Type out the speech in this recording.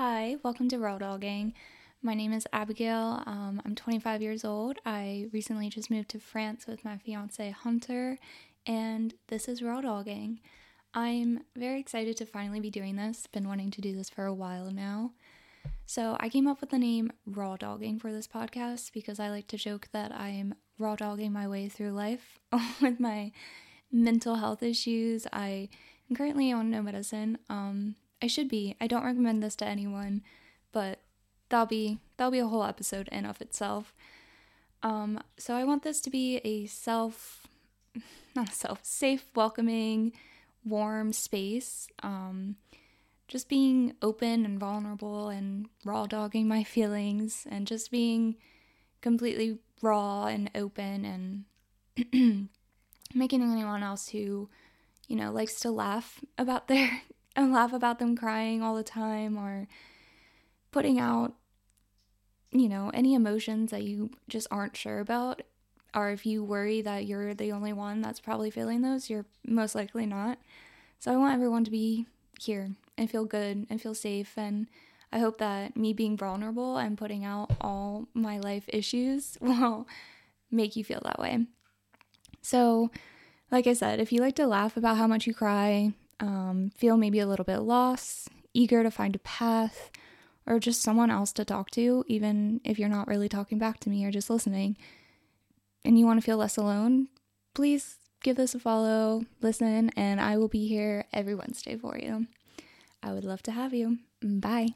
Hi, welcome to Raw Dogging. My name is Abigail. Um, I'm 25 years old. I recently just moved to France with my fiance Hunter, and this is Raw Dogging. I'm very excited to finally be doing this. Been wanting to do this for a while now. So I came up with the name Raw Dogging for this podcast because I like to joke that I'm raw dogging my way through life with my mental health issues. I am currently on no medicine. Um, I should be. I don't recommend this to anyone, but that'll be that'll be a whole episode in of itself. Um, so I want this to be a self, not a self, safe, welcoming, warm space. Um, just being open and vulnerable and raw dogging my feelings and just being completely raw and open and making anyone else who, you know, likes to laugh about their and laugh about them crying all the time or putting out, you know, any emotions that you just aren't sure about. Or if you worry that you're the only one that's probably feeling those, you're most likely not. So I want everyone to be here and feel good and feel safe. And I hope that me being vulnerable and putting out all my life issues will make you feel that way. So, like I said, if you like to laugh about how much you cry, um, feel maybe a little bit lost, eager to find a path, or just someone else to talk to, even if you're not really talking back to me or just listening, and you want to feel less alone, please give this a follow, listen, and I will be here every Wednesday for you. I would love to have you. Bye.